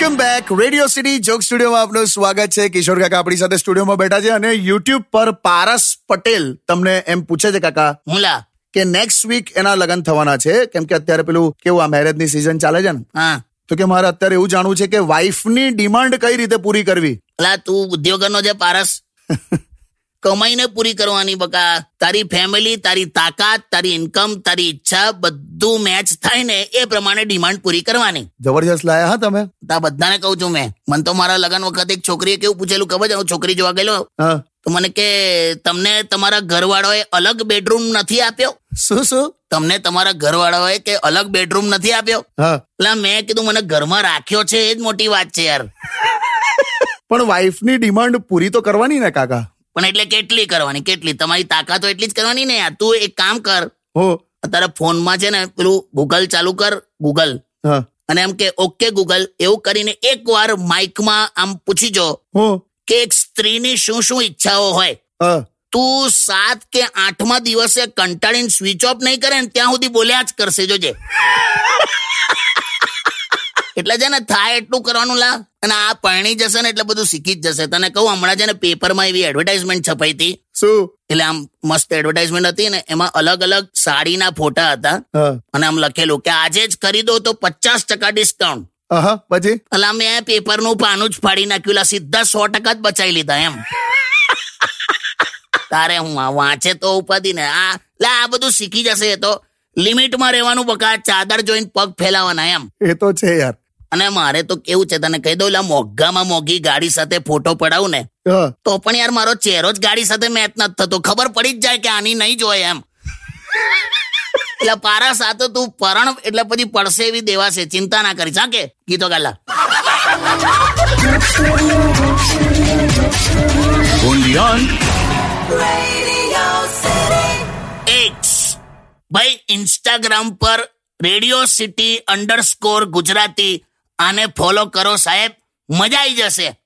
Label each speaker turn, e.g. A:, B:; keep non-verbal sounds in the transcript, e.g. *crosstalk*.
A: Welcome back. Radio City joke સ્ટુડિયોમાં આપનું સ્વાગત છે. કિશોર કાકા આપણી સાથે સ્ટુડિયોમાં બેઠા છે અને યુટ્યુબ પર પારસ પટેલ તમને એમ પૂછે છે કાકા
B: હું લા
A: કે નેક્સ્ટ વીક એના લગ્ન થવાના છે. કેમ કે અત્યારે પેલું કેવું આ મેરેજની સિઝન ચાલે છે ને?
B: હા.
A: તો કે મારે અત્યારે એવું જાણવું છે કે વાઇફની ડિમાન્ડ કઈ રીતે પૂરી કરવી?
B: અલા તું ઉદ્યોગનો જે પારસ. *laughs* કમાઈને પૂરી કરવાની બકા. તારી ફેમિલી તારી તાકાત તારી ઇન્કમ તારી ઈચ્છા બધું મેચ થાય ને એ પ્રમાણે ડિમાન્ડ પૂરી કરવાની.
A: જબરજસ્ત લાયા હા તમે?
B: તા બધાને કહું છું મેં. મને તો મારા લગ્ન વખત એક છોકરીએ કેવું પૂછેલું ખબર છે? હું છોકરી જોવા ગયેલો.
A: હા.
B: તો મને કે તમને તમારા ઘરવાળાએ અલગ બેડરૂમ નથી આપ્યો?
A: શું શું?
B: તમને તમારા ઘરવાળાએ કે અલગ બેડરૂમ નથી આપ્યો?
A: હા.
B: એટલે મેં કીધું મને ઘરમાં રાખ્યો છે એ જ મોટી વાત છે યાર. *laughs*
A: પણ વાઇફની ડિમાન્ડ પૂરી તો કરવાની ને કાકા.
B: પણ એટલે કેટલી કરવાની? કેટલી? તમારી તાકાત તો એટલી જ કરવાની ને યાર. તું એક કામ કર.
A: હો.
B: અત્યારે ફોનમાં છે ને પેલું ગૂગલ ચાલુ કર ગૂગલ
A: હા.
B: અને એમ કે ઓકે ગૂગલ એવું કરીને એક વાર માઇકમાં આમ પૂછી જો કે એક સ્ત્રીની શું શું ઈચ્છાઓ હોય.
A: હા.
B: તું સાત કે આઠમા દિવસે કંટાળીને સ્વિચ ઓફ નહીં કરે ને ત્યાં સુધી બોલ્યા જ કરશે જોજે. એટલે છે ને થાય એટલું કરવાનું લા. અને આ પરણી જશે ને એટલે બધું શીખી જ જશે. તને કહું હમણાં છે ને પેપરમાં એવી એડવર્ટાઇઝમેન્ટ છપાઈ હતી.
A: શું?
B: એટલે આમ મસ્ત એડવર્ટાઇઝમેન્ટ હતી ને એમાં અલગ અલગ સાડીના ફોટા હતા. અને આમ લખેલું કે આજે જ ખરીદો તો પચાસ ટકા ડિસ્કાઉન્ટ
A: પછી?
B: એટલે મેં પેપરનું પાનું જ ફાડી નાખ્યું. લા સીધા સો ટકા જ બચાવી લીધા એમ. તારે હું આ વાંચે તો ઉપાધિ ને. આ લે આ બધું શીખી જશે એ તો. લિમિટમાં રહેવાનું બકા ચાદર જોઈને પગ ફેલાવાના એમ.
A: એ તો છે યાર.
B: અને મારે તો કેવું છે તને કહી દઉં મોઘામાં મોઘી ગાડી સાથે ફોટો પડાવું ને તો પણ યાર મારો ચહેરો જ ગાડી સાથે મેચ નથી થતો. ખબર પડી જ જાય કે આની નહીં જોય એમ. એટલે પારા સાથે તું પરણ એટલે પછી પડશે એવી દેવાશે ચિંતા ના કરીશ હા કે? ગીતો ગાલા. ભાઈ ઇન્સ્ટાગ્રામ પર રેડિયો સિટી અંડરસ્કોર ગુજરાતી આને ફોલો કરો સાહેબ. મજા આવી જશે.